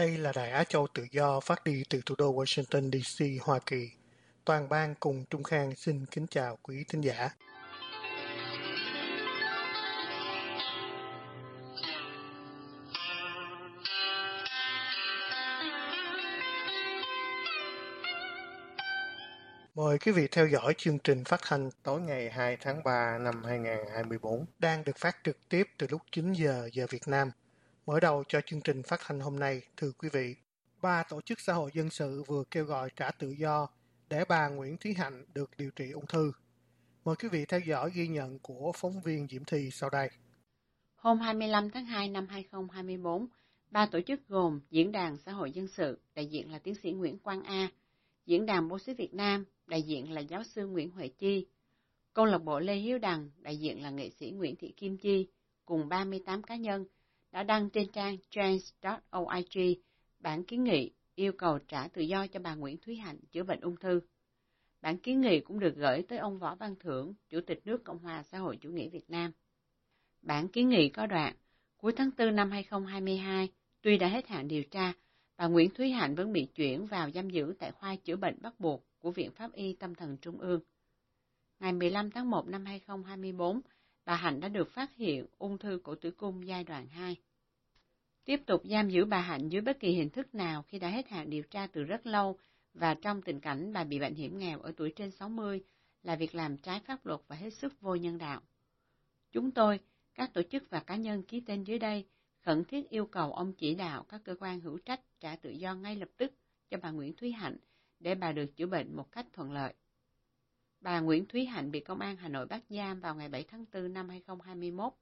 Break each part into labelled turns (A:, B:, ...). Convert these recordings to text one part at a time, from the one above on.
A: Đây là Đài Á Châu Tự Do phát đi từ thủ đô Washington DC, Hoa Kỳ. Toàn ban cùng Trung Khang xin kính chào quý thính giả. Mời quý vị theo dõi chương trình phát hành tối ngày 2 tháng 3 năm 2024 đang được phát trực tiếp từ lúc 9 giờ giờ Việt Nam. Mở đầu cho chương trình phát hành hôm nay, thưa quý vị, ba tổ chức xã hội dân sự vừa kêu gọi trả tự do để bà Nguyễn Thúy Hạnh được điều trị ung thư. Mời quý vị theo dõi ghi nhận của phóng viên Diễm Thi sau đây.
B: Hôm 25 tháng 2 năm 2024, ba tổ chức gồm Diễn đàn Xã hội Dân sự, đại diện là tiến sĩ Nguyễn Quang A, Diễn đàn Bố Xí Việt Nam, đại diện là giáo sư Nguyễn Huệ Chi, Câu lạc bộ Lê Hiếu Đằng, đại diện là nghệ sĩ Nguyễn Thị Kim Chi, cùng 38 cá nhân đã đăng trên trang trans.org bản kiến nghị yêu cầu trả tự do cho bà Nguyễn Thúy Hạnh chữa bệnh ung thư. Bản kiến nghị cũng được gửi tới ông Võ Văn Thưởng, Chủ tịch nước Cộng hòa xã hội chủ nghĩa Việt Nam. Bản kiến nghị có đoạn, cuối tháng 4 năm 2022, tuy đã hết hạn điều tra, bà Nguyễn Thúy Hạnh vẫn bị chuyển vào giam giữ tại khoa chữa bệnh bắt buộc của Viện Pháp y Tâm thần Trung ương. Ngày 15 tháng 1 năm 2024, bà Hạnh đã được phát hiện ung thư cổ tử cung giai đoạn 2. Tiếp tục giam giữ bà Hạnh dưới bất kỳ hình thức nào khi đã hết hạn điều tra từ rất lâu và trong tình cảnh bà bị bệnh hiểm nghèo ở tuổi trên 60 là việc làm trái pháp luật và hết sức vô nhân đạo. Chúng tôi, các tổ chức và cá nhân ký tên dưới đây, khẩn thiết yêu cầu ông chỉ đạo các cơ quan hữu trách trả tự do ngay lập tức cho bà Nguyễn Thúy Hạnh để bà được chữa bệnh một cách thuận lợi. Bà Nguyễn Thúy Hạnh bị Công an Hà Nội bắt giam vào ngày 7 tháng 4 năm 2021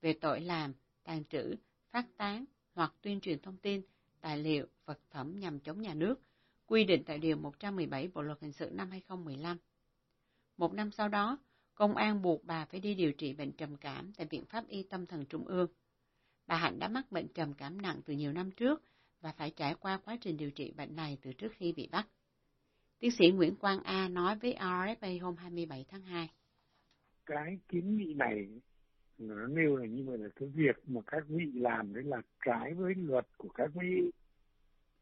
B: về tội làm, tàn trữ, phát tán hoặc tuyên truyền thông tin, tài liệu, vật phẩm nhằm chống nhà nước, quy định tại Điều 117 Bộ Luật Hình sự năm 2015. Một năm sau đó, công an buộc bà phải đi điều trị bệnh trầm cảm tại Viện Pháp Y Tâm thần Trung ương. Bà Hạnh đã mắc bệnh trầm cảm nặng từ nhiều năm trước và phải trải qua quá trình điều trị bệnh này từ trước khi bị bắt. Tiến sĩ Nguyễn Quang A nói với RFA hôm 27 tháng 2.
C: Cái kiến nghị này nó nêu là như vậy là cái việc mà các vị làm đấy là trái với luật của các vị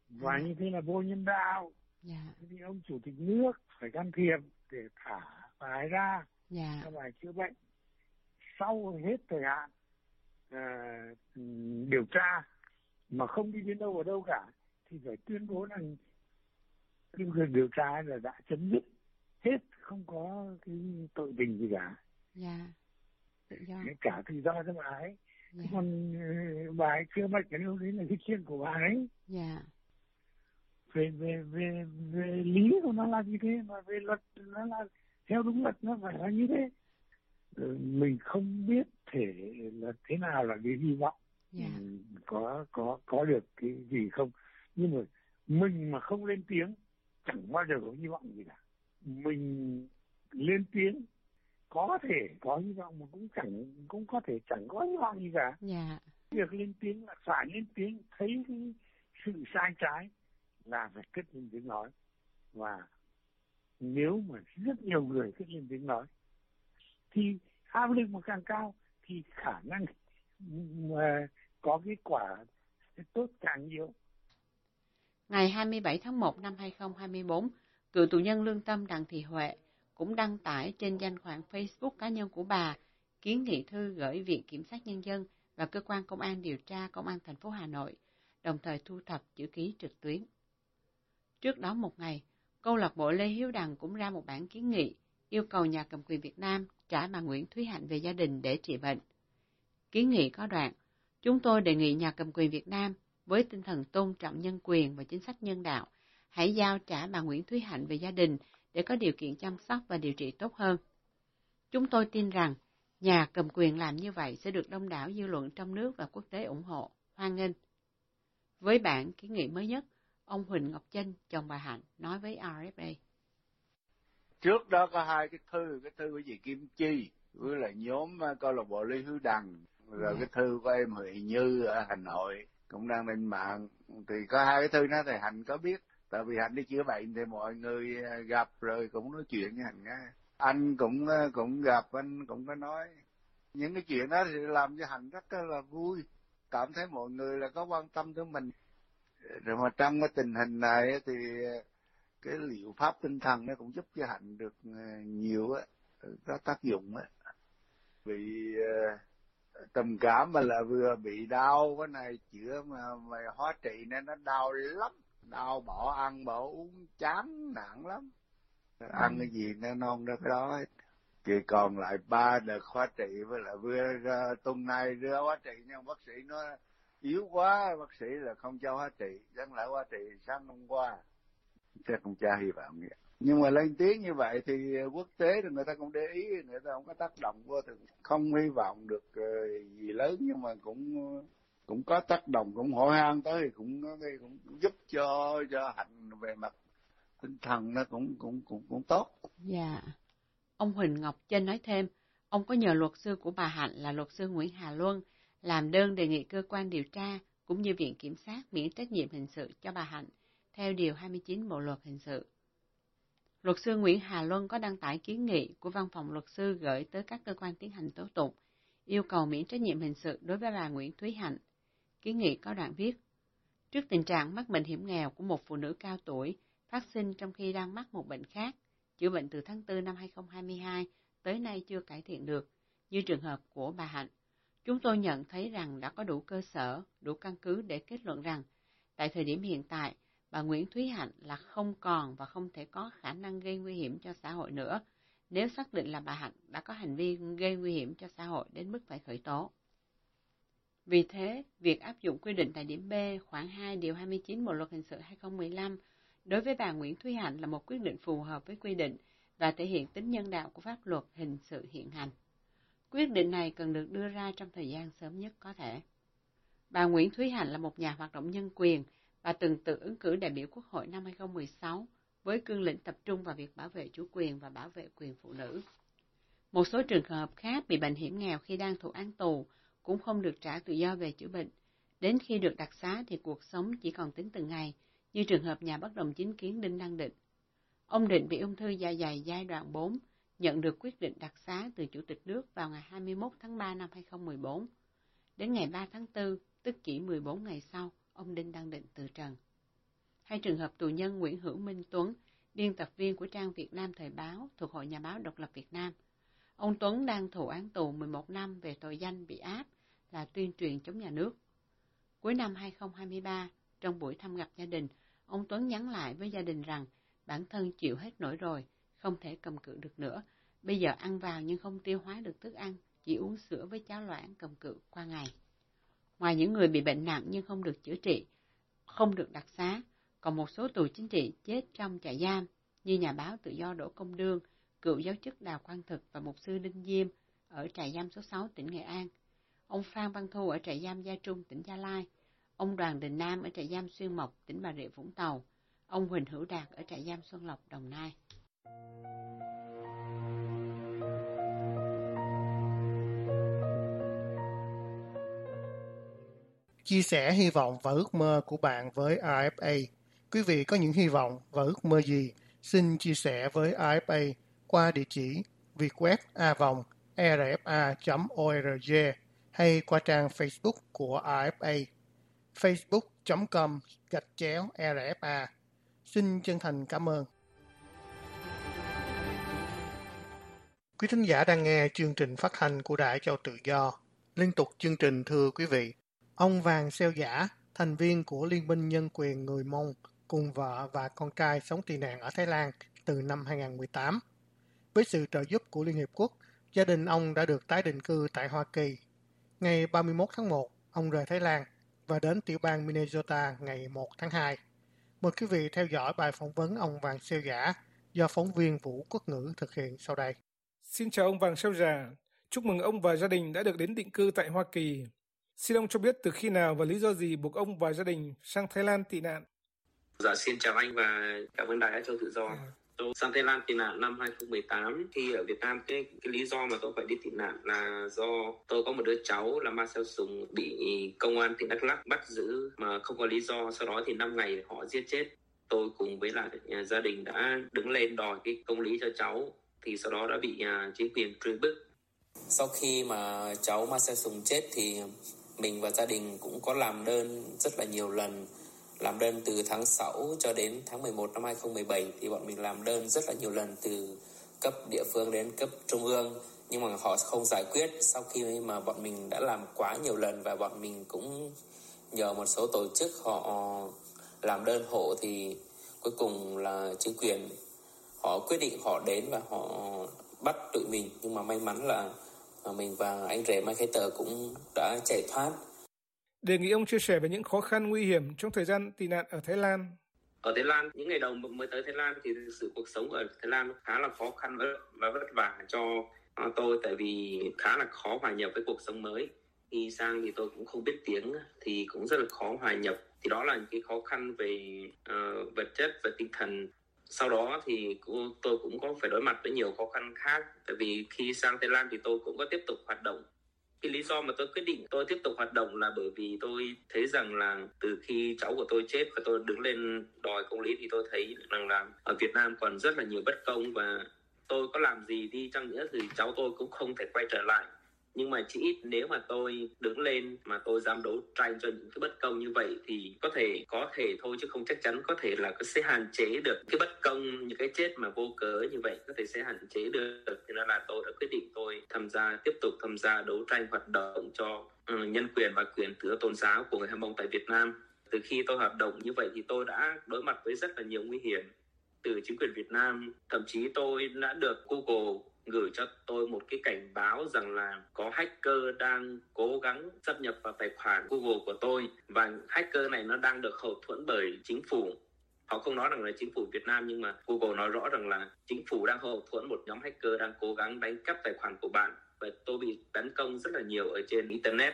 C: và à. như thế là vô nhân đạo
B: yeah.
C: Dạ. thì ông chủ tịch nước phải can thiệp để thả bà ấy ra
B: yeah. Dạ.
C: cho bà chữa bệnh sau hết thời hạn à, điều tra mà không đi đến đâu ở đâu cả thì phải tuyên bố rằng cái việc điều tra là đã chấm dứt hết không có cái tội tình gì cả.
B: Yeah
C: dạ. cả tự do cho bà ấy. Dạ. còn ờ, bà ấy chưa bệnh cái điều đấy là cái chuyện của bà ấy.
B: Dạ.
C: Về về về về lý của nó là như thế mà về luật nó là theo đúng luật nó phải là như thế. Ừ, mình không biết thể là thế nào là cái hy vọng.
B: Yeah.
C: có có có được cái gì không. Nhưng mà mình mà không lên tiếng chẳng bao giờ có hy vọng gì cả mình lên tiếng có thể có hy vọng mà cũng chẳng cũng có thể chẳng có hy vọng gì cả
B: yeah. Dạ.
C: việc lên tiếng là phải lên tiếng thấy cái sự sai trái là phải kết lên tiếng nói và nếu mà rất nhiều người kết lên tiếng nói thì áp lực mà càng cao thì khả năng mà có kết quả tốt càng nhiều.
B: Ngày 27 tháng 1 năm 2024, cựu tù nhân lương tâm Đặng Thị Huệ cũng đăng tải trên danh khoản Facebook cá nhân của bà kiến nghị thư gửi Viện Kiểm sát Nhân dân và Cơ quan Công an điều tra Công an thành phố Hà Nội, đồng thời thu thập chữ ký trực tuyến. Trước đó một ngày, câu lạc bộ Lê Hiếu Đằng cũng ra một bản kiến nghị yêu cầu nhà cầm quyền Việt Nam trả bà Nguyễn Thúy Hạnh về gia đình để trị bệnh. Kiến nghị có đoạn, chúng tôi đề nghị nhà cầm quyền Việt Nam với tinh thần tôn trọng nhân quyền và chính sách nhân đạo, hãy giao trả bà Nguyễn Thúy Hạnh về gia đình để có điều kiện chăm sóc và điều trị tốt hơn. Chúng tôi tin rằng, Nhà cầm quyền làm như vậy sẽ được đông đảo dư luận trong nước và quốc tế ủng hộ, hoan nghênh. Với bản kiến nghị mới nhất, ông Huỳnh Ngọc Chinh, chồng bà Hạnh, nói với RFA.
D: Trước đó có hai cái thư, cái thư của dì Kim Chi, với lại nhóm à, câu lạc bộ Lý Hữu Đằng, rồi cái thư của em Huệ Như ở Hà Nội cũng đang lên mạng. Thì có hai cái thư đó thì Hạnh có biết, tại vì Hạnh đi chữa bệnh thì mọi người à, gặp rồi cũng nói chuyện với Hạnh nghe. Anh cũng à, cũng gặp, anh cũng có nói. Những cái chuyện đó thì làm cho Hạnh rất là vui, cảm thấy mọi người là có quan tâm tới mình rồi mà trong cái tình hình này thì à, cái liệu pháp tinh thần nó cũng giúp cho hạnh được nhiều á có tác dụng á vì uh, trầm cảm mà là vừa bị đau cái này chữa mà mà hóa trị nên nó đau lắm. Đau bỏ ăn bỏ uống chán nặng lắm. Ăn cái gì nó non ra cái đó thì còn lại ba đợt hóa trị với lại vừa uh, tuần này đưa hóa trị nhưng bác sĩ nó yếu quá bác sĩ là không cho hóa trị. Dẫn lại hóa trị sáng hôm qua? Chắc không cha hy vọng vậy nhưng mà lên tiếng như vậy thì ờ, quốc tế thì người ta cũng để ý người ta không có tác động vô thì không hy vọng được ờ, gì lớn nhưng mà cũng cũng có tác động cũng hỏi han tới thì cũng cũng giúp cho cho hạnh về mặt tinh thần nó cũng cũng cũng cũng tốt.
B: Dạ. Ông Huỳnh Ngọc Trinh nói thêm, ông có nhờ luật sư của bà Hạnh là luật sư Nguyễn Hà Luân làm đơn đề nghị cơ quan điều tra cũng như Viện Kiểm sát miễn trách nhiệm hình sự cho bà Hạnh theo Điều 29 Bộ Luật Hình sự. Luật sư Nguyễn Hà Luân có đăng tải kiến nghị của văn phòng luật sư gửi tới các cơ quan tiến hành tố tụng, yêu cầu miễn trách nhiệm hình sự đối với bà Nguyễn Thúy Hạnh. Kiến nghị có đoạn viết, trước tình trạng mắc bệnh hiểm nghèo của một phụ nữ cao tuổi phát sinh trong khi đang mắc một bệnh khác, chữa bệnh từ tháng 4 năm 2022 tới nay chưa cải thiện được, như trường hợp của bà Hạnh. Chúng tôi nhận thấy rằng đã có đủ cơ sở, đủ căn cứ để kết luận rằng, tại thời điểm hiện tại, bà Nguyễn Thúy Hạnh là không còn và không thể có khả năng gây nguy hiểm cho xã hội nữa, nếu xác định là bà Hạnh đã có hành vi gây nguy hiểm cho xã hội đến mức phải khởi tố. Vì thế, việc áp dụng quy định tại điểm B khoảng 2 điều 29 Bộ luật hình sự 2015 đối với bà Nguyễn Thúy Hạnh là một quyết định phù hợp với quy định và thể hiện tính nhân đạo của pháp luật hình sự hiện hành. Quyết định này cần được đưa ra trong thời gian sớm nhất có thể. Bà Nguyễn Thúy Hạnh là một nhà hoạt động nhân quyền và từng tự ứng cử đại biểu Quốc hội năm 2016 với cương lĩnh tập trung vào việc bảo vệ chủ quyền và bảo vệ quyền phụ nữ. Một số trường hợp khác bị bệnh hiểm nghèo khi đang thụ án tù cũng không được trả tự do về chữa bệnh. Đến khi được đặc xá thì cuộc sống chỉ còn tính từng ngày, như trường hợp nhà bất đồng chính kiến Đinh Đăng Định. Ông Định bị ung thư dạ dày giai đoạn 4, nhận được quyết định đặc xá từ Chủ tịch nước vào ngày 21 tháng 3 năm 2014. Đến ngày 3 tháng 4, tức chỉ 14 ngày sau, ông Đinh Đăng Định từ trần. Hay trường hợp tù nhân Nguyễn Hữu Minh Tuấn, biên tập viên của trang Việt Nam Thời báo thuộc Hội Nhà báo Độc lập Việt Nam. Ông Tuấn đang thụ án tù 11 năm về tội danh bị áp là tuyên truyền chống nhà nước. Cuối năm 2023, trong buổi thăm gặp gia đình, ông Tuấn nhắn lại với gia đình rằng bản thân chịu hết nổi rồi, không thể cầm cự được nữa. Bây giờ ăn vào nhưng không tiêu hóa được thức ăn, chỉ uống sữa với cháo loãng cầm cự qua ngày. Ngoài những người bị bệnh nặng nhưng không được chữa trị, không được đặc xá, còn một số tù chính trị chết trong trại giam, như nhà báo tự do Đỗ Công Đương, cựu giáo chức Đào Quang Thực và mục sư Đinh Diêm ở trại giam số 6 tỉnh Nghệ An, ông Phan Văn Thu ở trại giam Gia Trung tỉnh Gia Lai, ông Đoàn Đình Nam ở trại giam Xuyên Mộc tỉnh Bà Rịa Vũng Tàu, ông Huỳnh Hữu Đạt ở trại giam Xuân Lộc Đồng Nai.
A: Chia sẻ hy vọng và ước mơ của bạn với IFA. Quý vị có những hy vọng và ước mơ gì? Xin chia sẻ với IFA qua địa chỉ vietweb a vòng e rfa.org hay qua trang Facebook của IFA facebook.com gạch chéo e RFA. Xin chân thành cảm ơn. Quý thính giả đang nghe chương trình phát thanh của Đài Châu Tự Do. Liên tục chương trình thưa quý vị, ông Vàng Xeo Giả, thành viên của Liên minh Nhân quyền Người Mông, cùng vợ và con trai sống tị nạn ở Thái Lan từ năm 2018. Với sự trợ giúp của Liên Hiệp Quốc, gia đình ông đã được tái định cư tại Hoa Kỳ. Ngày 31 tháng 1, ông rời Thái Lan và đến tiểu bang Minnesota ngày 1 tháng 2. Mời quý vị theo dõi bài phỏng vấn ông Vàng Xeo Giả do phóng viên Vũ Quốc Ngữ thực hiện sau đây.
E: Xin chào ông Vàng Xeo Giả. Chúc mừng ông và gia đình đã được đến định cư tại Hoa Kỳ. Xin ông cho biết từ khi nào và lý do gì buộc ông và gia đình sang Thái Lan tị nạn?
F: Dạ xin chào anh và cảm ơn Đài Á Châu Tự Do. À. Tôi sang Thái Lan tị nạn năm 2018 khi ở Việt Nam cái cái lý do mà tôi phải đi tị nạn là do tôi có một đứa cháu là Marcel Sùng bị công an tỉnh Đắk Lắk bắt giữ mà không có lý do sau đó thì 5 ngày họ giết chết tôi cùng với lại gia đình đã đứng lên đòi cái công lý cho cháu thì sau đó đã bị uh, chính quyền truy bức
G: sau khi mà cháu Marcel Sùng chết thì mình và gia đình cũng có làm đơn rất là nhiều lần. Làm đơn từ tháng 6 cho đến tháng 11 năm 2017 thì bọn mình làm đơn rất là nhiều lần từ cấp địa phương đến cấp trung ương. Nhưng mà họ không giải quyết. Sau khi mà bọn mình đã làm quá nhiều lần và bọn mình cũng nhờ một số tổ chức họ làm đơn hộ thì cuối cùng là chính quyền họ quyết định họ đến và họ bắt tụi mình. Nhưng mà may mắn là mình và anh rể Khai Tờ cũng đã chạy thoát
E: Đề nghị ông chia sẻ về những khó khăn nguy hiểm trong thời gian tị nạn ở Thái Lan.
F: Ở Thái Lan, những ngày đầu mới tới Thái Lan thì sự cuộc sống ở Thái Lan khá là khó khăn và vất vả cho ờ, tôi tại vì khá là khó hòa nhập với cuộc sống mới. Khi sang thì tôi cũng không biết tiếng thì cũng rất là khó hòa nhập. Thì đó là những cái khó khăn về uh, vật chất và tinh thần sau đó thì tôi cũng có phải đối mặt với nhiều khó khăn khác. Tại vì khi sang Thái Lan thì tôi cũng có tiếp tục hoạt động. Cái lý do mà tôi quyết định tôi tiếp tục hoạt động là bởi vì tôi thấy rằng là từ khi cháu của tôi chết và tôi đứng lên đòi công lý thì tôi thấy rằng là ở Việt Nam còn rất là nhiều bất công và tôi có làm gì đi chăng nữa thì cháu tôi cũng không thể quay trở lại nhưng mà chỉ ít nếu mà tôi đứng lên mà tôi dám đấu tranh cho những cái bất công như vậy thì có thể có thể thôi chứ không chắc chắn có thể là sẽ hạn chế được cái bất công, những cái chết mà vô cớ như vậy có thể sẽ hạn chế được. Thì nên là tôi đã quyết định tôi tham gia, tiếp tục tham gia đấu tranh hoạt động cho ừ, nhân quyền và quyền tự tôn giáo của người Hâm Mông tại Việt Nam. Từ khi tôi hoạt động như vậy thì tôi đã đối mặt với rất là nhiều nguy hiểm từ chính quyền Việt Nam. Thậm chí tôi đã được Google gửi cho tôi một cái cảnh báo rằng là có hacker đang cố gắng xâm nhập vào tài khoản Google của tôi và hacker này nó đang được hậu thuẫn bởi chính phủ. Họ không nói rằng là chính phủ Việt Nam nhưng mà Google nói rõ rằng là chính phủ đang hậu thuẫn, một nhóm hacker đang cố gắng đánh cắp tài khoản của bạn và tôi bị tấn công rất là nhiều ở trên internet.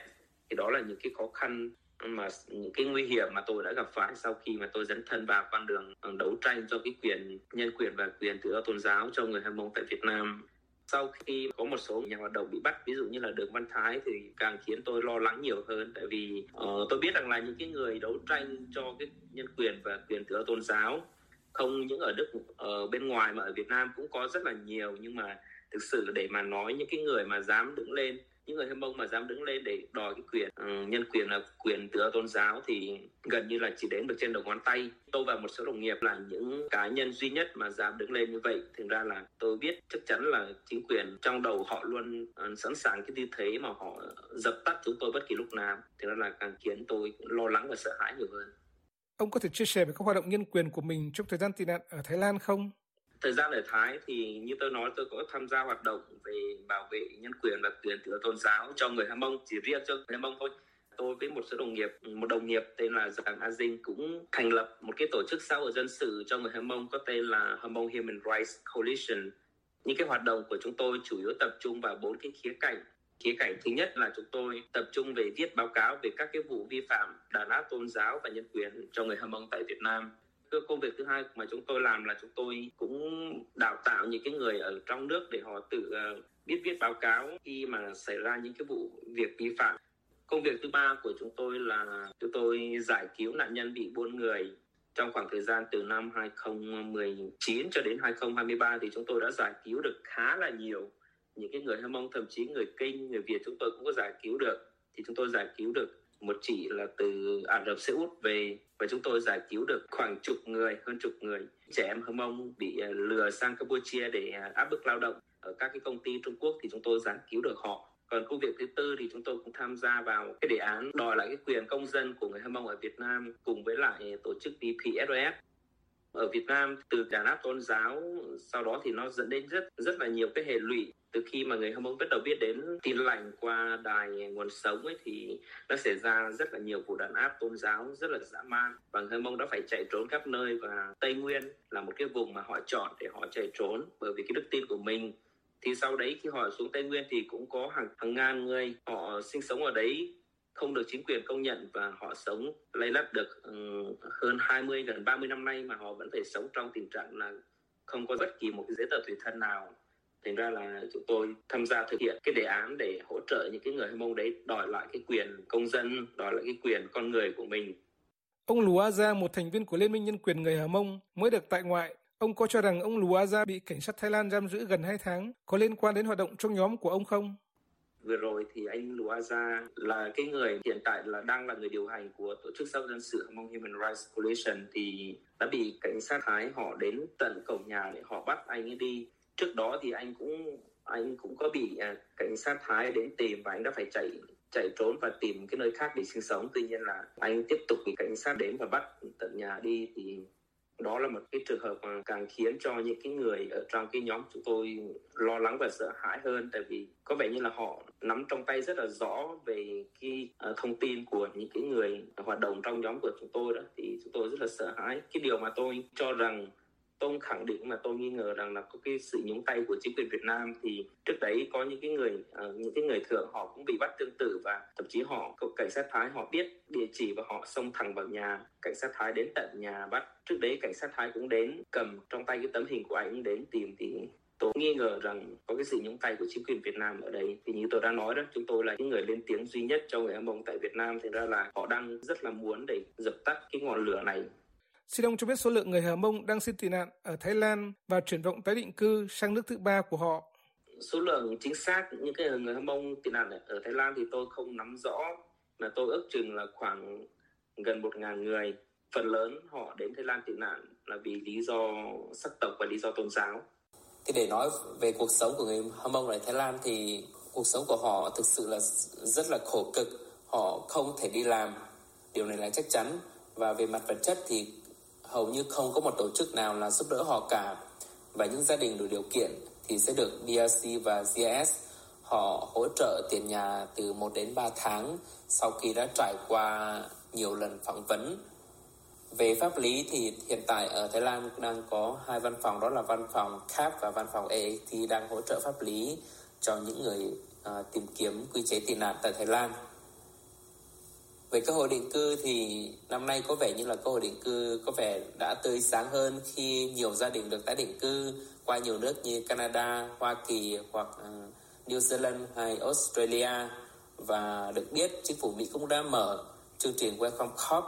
F: Thì đó là những cái khó khăn mà những cái nguy hiểm mà tôi đã gặp phải sau khi mà tôi dấn thân vào con đường ờ, đấu tranh cho cái quyền nhân quyền và quyền tự do tôn giáo cho người Hâm Mông tại Việt Nam sau khi có một số nhà hoạt động bị bắt ví dụ như là đường văn thái thì càng khiến tôi lo lắng nhiều hơn. Tại vì uh, tôi biết rằng là những cái người đấu tranh cho cái nhân quyền và quyền tự do tôn giáo không những ở đức ở bên ngoài mà ở việt nam cũng có rất là nhiều. Nhưng mà thực sự để mà nói những cái người mà dám đứng lên những người hâm mông mà dám đứng lên để đòi cái quyền uh, nhân quyền là quyền tự do tôn giáo thì gần như là chỉ đến được trên đầu ngón tay. Tôi và một số đồng nghiệp là những cá nhân duy nhất mà dám đứng lên như vậy. Thực ra là tôi biết chắc chắn là chính quyền trong đầu họ luôn uh, sẵn sàng cái tư thế mà họ dập tắt chúng tôi bất kỳ lúc nào. Thì đó là càng khiến tôi lo lắng và sợ hãi nhiều hơn.
E: Ông có thể chia sẻ về các hoạt động nhân quyền của mình trong thời gian tị nạn ở Thái Lan không?
F: Thời gian ở Thái thì như tôi nói, tôi có tham gia hoạt động về bảo vệ nhân quyền và quyền tự tôn giáo cho người Hâm Mông, chỉ riêng cho người Hâm Mông thôi. Tôi với một số đồng nghiệp, một đồng nghiệp tên là Giàng A Dinh cũng thành lập một cái tổ chức xã hội dân sự cho người Hâm Mông có tên là Hâm Mông Human Rights Coalition. Những cái hoạt động của chúng tôi chủ yếu tập trung vào bốn cái khía cạnh. Khía cạnh thứ nhất là chúng tôi tập trung về viết báo cáo về các cái vụ vi phạm đàn áp tôn giáo và nhân quyền cho người Hâm Mông tại Việt Nam cái công việc thứ hai mà chúng tôi làm là chúng tôi cũng đào tạo những cái người ở trong nước để họ tự ờ, biết viết báo cáo khi mà xảy ra những cái vụ việc vi phạm. Công việc thứ ba của chúng tôi là chúng tôi giải cứu nạn nhân bị buôn người. Trong khoảng thời gian từ năm 2019 cho đến 2023 thì chúng tôi đã giải cứu được khá là nhiều những cái người Hâm Mông thậm chí người Kinh, người Việt chúng tôi cũng có giải cứu được. Thì chúng tôi giải cứu được một chị là từ Ả Rập Xê Út về và chúng tôi giải cứu được khoảng chục người, hơn chục người. Trẻ em Hơ Mông bị à, lừa sang Campuchia để à, áp bức lao động. Ở các cái công ty Trung Quốc thì chúng tôi giải cứu được họ. Còn công việc thứ tư thì chúng tôi cũng tham gia vào cái đề án đòi lại cái quyền công dân của người Hơ Mông ở Việt Nam cùng với lại tổ chức DPSOS ở Việt Nam từ đàn áp tôn giáo sau đó thì nó dẫn đến rất rất là nhiều cái hệ lụy từ khi mà người hâm mộ bắt đầu biết đến tin lành qua đài nguồn sống ấy thì đã xảy ra rất là nhiều vụ đàn áp tôn giáo rất là dã man. Và người hâm mông đã phải chạy trốn khắp nơi và tây nguyên là một cái vùng mà họ chọn để họ chạy trốn bởi vì cái đức tin của mình. Thì sau đấy khi họ xuống Tây Nguyên thì cũng có hàng, hàng ngàn người họ sinh sống ở đấy không được chính quyền công nhận và họ sống lây lắt được ừ, hơn 20 gần 30 năm nay mà họ vẫn phải sống trong tình trạng là không có bất kỳ một cái giấy tờ tùy thân nào thành ra là chúng tôi tham gia thực hiện cái đề án để hỗ trợ những cái người Hmông đấy đòi lại cái quyền công dân đòi lại cái quyền con người của mình
E: Ông Lù A Gia, một thành viên của Liên minh Nhân quyền người Hờ Mông, mới được tại ngoại. Ông có cho rằng ông Lù A Gia bị cảnh sát Thái Lan giam giữ gần 2 tháng có liên quan đến hoạt động trong nhóm của ông không?
F: Vừa rồi thì anh Lù A Gia là cái người hiện tại là đang là người điều hành của tổ chức xã hội dân sự Hmong Human Rights Coalition thì đã bị cảnh sát Thái họ đến tận cổng nhà để họ bắt anh ấy đi. Trước đó thì anh cũng anh cũng có bị à, cảnh sát Thái đến tìm và anh đã phải chạy chạy trốn và tìm cái nơi khác để sinh sống. Tuy nhiên là anh tiếp tục bị cảnh sát đến và bắt tận nhà đi. Thì đó là một cái trường hợp mà càng khiến cho những cái người ở trong cái nhóm chúng tôi lo lắng và sợ hãi hơn. Tại vì có vẻ như là họ nắm trong tay rất là rõ về cái uh, thông tin của những cái người hoạt động trong nhóm của chúng tôi đó. Thì chúng tôi rất là sợ hãi. Cái điều mà tôi cho rằng tôi khẳng định mà tôi nghi ngờ rằng là có cái sự nhúng tay của chính quyền Việt Nam thì trước đấy có những cái người uh, những cái người thượng họ cũng bị bắt tương tự và thậm chí họ cảnh sát Thái họ biết địa chỉ và họ xông thẳng vào nhà. Cảnh sát Thái đến tận nhà bắt. Trước đấy cảnh sát Thái cũng đến cầm trong tay cái tấm hình của anh đến tìm thì tôi nghi ngờ rằng có cái sự nhúng tay của chính quyền Việt Nam ở đây thì như tôi đã nói đó chúng tôi là những người lên tiếng duy nhất cho người hâm mộ tại Việt Nam. Thì ra là họ đang rất là muốn để dập tắt cái ngọn lửa này.
E: Xin ông cho biết số lượng người Hờ Mông đang xin tị nạn ở Thái Lan và chuyển vọng tái định cư sang nước thứ ba của họ.
F: Số lượng chính xác những cái người Hờ Mông tị nạn ở Thái Lan thì tôi không nắm rõ, mà tôi ước chừng là khoảng gần một ngàn người. Phần lớn họ đến Thái Lan tị nạn là vì lý do sắc tộc và lý do tôn giáo.
G: Thì để nói về cuộc sống của người Hâm Mông ở Thái Lan thì cuộc sống của họ thực sự là rất là khổ cực. Họ không thể đi làm, điều này là chắc chắn. Và về mặt vật chất thì hầu như không có một tổ chức nào là giúp đỡ họ cả và những gia đình đủ điều kiện thì sẽ được BRC và GIS họ hỗ trợ tiền nhà từ 1 đến 3 tháng sau khi đã trải qua nhiều lần phỏng vấn. Về pháp lý thì hiện tại ở Thái Lan đang có hai văn phòng đó là văn phòng CAP và văn phòng AAT đang hỗ trợ pháp lý cho những người uh, tìm kiếm quy chế tị nạn tại Thái Lan. Về cơ hội định cư thì năm nay có vẻ như là cơ hội định cư có vẻ đã tươi sáng hơn khi nhiều gia đình được tái định cư qua nhiều nước như Canada, Hoa Kỳ hoặc ờ, New Zealand hay Australia. Và được biết chính phủ Mỹ cũng đã mở chương trình Welcome Corp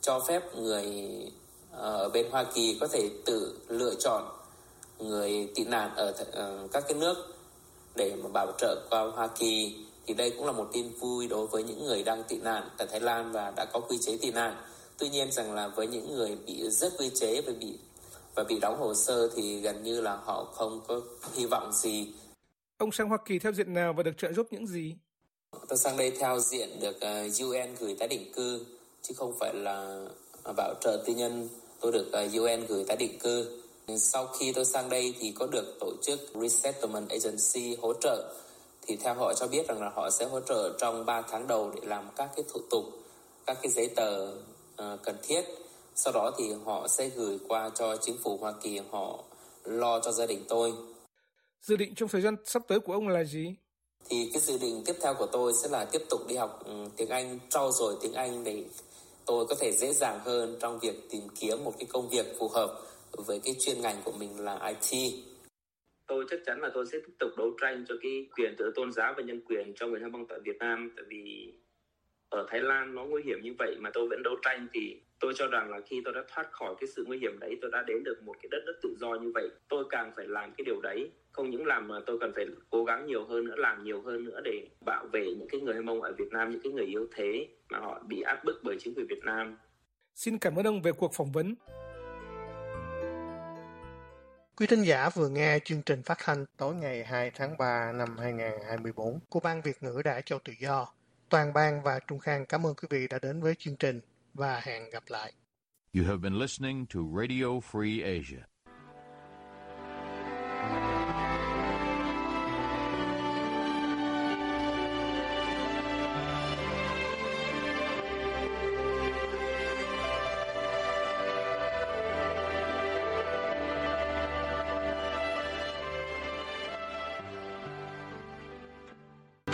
G: cho phép người ờ, ở bên Hoa Kỳ có thể tự lựa chọn người tị nạn ở ờ, các cái nước để mà bảo trợ qua Hoa Kỳ thì đây cũng là một tin vui đối với những người đang tị nạn tại Thái Lan và đã có quy chế tị nạn. Tuy nhiên rằng là với những người bị rất quy chế và bị và bị đóng hồ sơ thì gần như là họ không có hy vọng gì.
E: Ông sang Hoa Kỳ theo diện nào và được trợ giúp những gì?
G: Tôi sang đây theo diện được ờ, UN gửi tái định cư chứ không phải là bảo trợ tư nhân. Tôi được ờ, UN gửi tái định cư. Sau khi tôi sang đây thì có được tổ chức Resettlement Agency hỗ trợ thì theo họ cho biết rằng là họ sẽ hỗ trợ trong 3 tháng đầu để làm các cái thủ tục, các cái giấy tờ uh, cần thiết. Sau đó thì họ sẽ gửi qua cho chính phủ Hoa Kỳ họ lo cho gia đình tôi.
E: Dự định trong thời gian sắp tới của ông là gì?
G: Thì cái dự định tiếp theo của tôi sẽ là tiếp tục đi học um, tiếng Anh, trau dồi tiếng Anh để tôi có thể dễ dàng hơn trong việc tìm kiếm một cái công việc phù hợp với cái chuyên ngành của mình là IT
F: tôi chắc chắn là tôi sẽ tiếp tục đấu tranh cho cái quyền tự tôn giáo và nhân quyền cho người Hâm Mông tại Việt Nam. Tại vì ở Thái Lan nó nguy hiểm như vậy mà tôi vẫn đấu tranh thì tôi cho rằng là khi tôi đã thoát khỏi cái sự nguy hiểm đấy, tôi đã đến được một cái đất nước tự do như vậy, tôi càng phải làm cái điều đấy. Không những làm mà tôi cần phải cố gắng nhiều hơn nữa, làm nhiều hơn nữa để bảo vệ những cái người Hâm Mông ở Việt Nam, những cái người yếu thế mà họ bị áp bức bởi chính quyền Việt Nam.
E: Xin cảm ơn ông về cuộc phỏng vấn.
A: Quý thính giả vừa nghe chương trình phát thanh tối ngày 2 tháng 3 năm 2024 của Ban Việt ngữ Đại Châu Tự Do. Toàn ban và Trung Khang cảm ơn quý vị đã đến với chương trình và hẹn gặp lại.
H: You have been listening to Radio Free Asia.